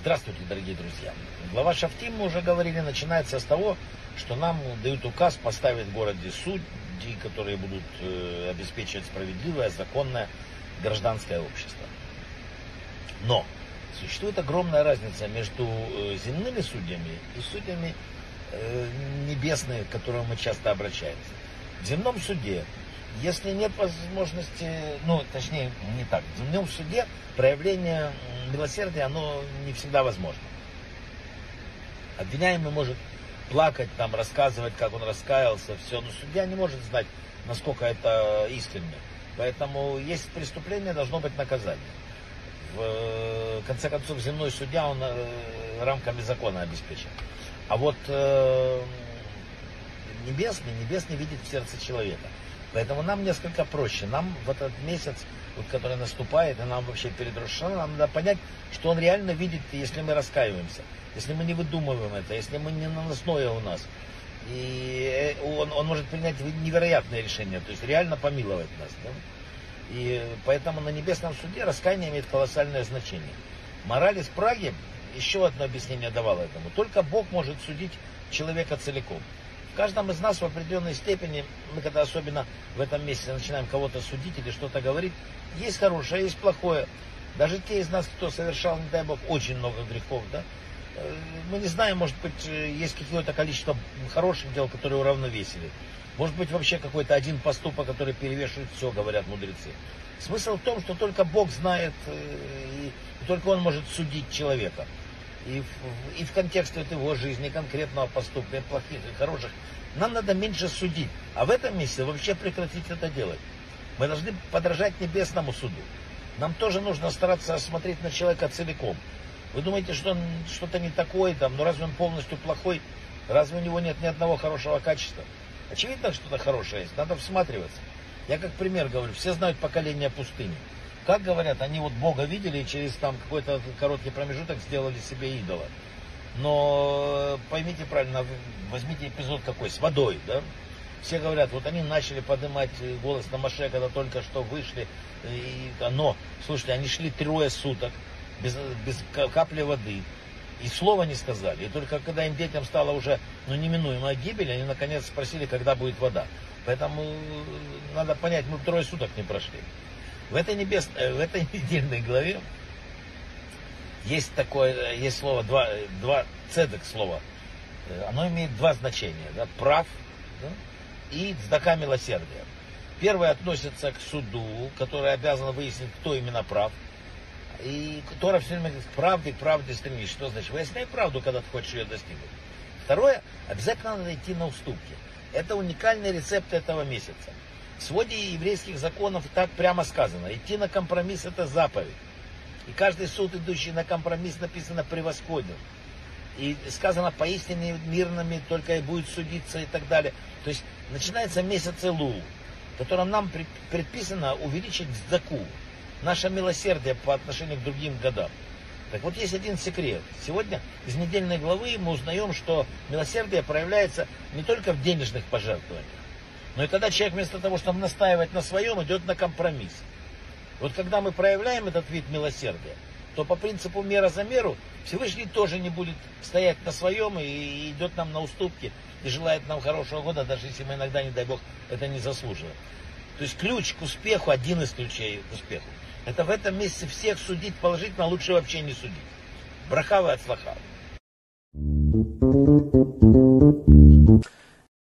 Здравствуйте, дорогие друзья. Глава Шафтим, мы уже говорили, начинается с того, что нам дают указ поставить в городе судьи, которые будут э, обеспечивать справедливое, законное гражданское общество. Но существует огромная разница между э, земными судьями и судьями э, небесными, к которым мы часто обращаемся. В земном суде если нет возможности, ну, точнее, не так, в земном суде проявление милосердия, оно не всегда возможно. Обвиняемый может плакать, там, рассказывать, как он раскаялся, все, но судья не может знать, насколько это искренне. Поэтому есть преступление, должно быть наказание. В конце концов, земной судья, он э, рамками закона обеспечен. А вот э, небесный, небесный видит в сердце человека. Поэтому нам несколько проще. Нам в этот месяц, вот, который наступает, и нам вообще перед Рошаном, нам надо понять, что он реально видит, если мы раскаиваемся, если мы не выдумываем это, если мы не наносное у нас. И э, он, он может принять невероятные решения, то есть реально помиловать нас. Да? И поэтому на небесном суде раскаяние имеет колоссальное значение. Мораль из Праги еще одно объяснение давала этому. Только Бог может судить человека целиком. В каждом из нас в определенной степени, мы когда особенно в этом месяце начинаем кого-то судить или что-то говорить, есть хорошее, есть плохое. Даже те из нас, кто совершал, не дай бог, очень много грехов, да, э, мы не знаем, может быть, э, есть какое-то количество хороших дел, которые уравновесили. Может быть, вообще какой-то один поступок, который перевешивает все, говорят мудрецы. Смысл в том, что только Бог знает, э, и только Он может судить человека и в, и в контексте его жизни, конкретного поступка, плохих, и хороших, нам надо меньше судить. А в этом месте вообще прекратить это делать. Мы должны подражать небесному суду. Нам тоже нужно стараться смотреть на человека целиком. Вы думаете, что он что-то не такое там, но ну разве он полностью плохой? Разве у него нет ни одного хорошего качества? Очевидно, что-то хорошее есть, надо всматриваться. Я как пример говорю, все знают поколение пустыни. Как говорят, они вот Бога видели и через там какой-то короткий промежуток сделали себе идола. Но поймите правильно, возьмите эпизод какой, с водой, да? Все говорят, вот они начали поднимать голос на Маше, когда только что вышли. И, но, слушайте, они шли трое суток без, без капли воды. И слова не сказали. И только когда им детям стало уже ну, неминуемая гибель, они наконец спросили, когда будет вода. Поэтому надо понять, мы трое суток не прошли. В этой, небес... Э, в этой недельной главе есть такое, э, есть слово, два, два цедек слова. Э, оно имеет два значения. Да? Прав да? и цдака милосердия. Первое относится к суду, который обязан выяснить, кто именно прав. И Тора все время говорит, к правде стремись. Что значит? Выясняй правду, когда ты хочешь ее достигнуть. Второе, обязательно надо идти на уступки. Это уникальный рецепт этого месяца. В своде еврейских законов так прямо сказано. Идти на компромисс это заповедь. И каждый суд, идущий на компромисс, написано превосходен. И сказано поистине мирными только и будет судиться и так далее. То есть начинается месяц Элул, в котором нам предписано увеличить сдаку, наше милосердие по отношению к другим годам. Так вот есть один секрет. Сегодня из недельной главы мы узнаем, что милосердие проявляется не только в денежных пожертвованиях, но и тогда человек вместо того, чтобы настаивать на своем, идет на компромисс. Вот когда мы проявляем этот вид милосердия, то по принципу мера за меру Всевышний тоже не будет стоять на своем и идет нам на уступки и желает нам хорошего года, даже если мы иногда, не дай Бог, это не заслуживаем. То есть ключ к успеху, один из ключей к успеху, это в этом месяце всех судить положительно, лучше вообще не судить. Брахава от слаха.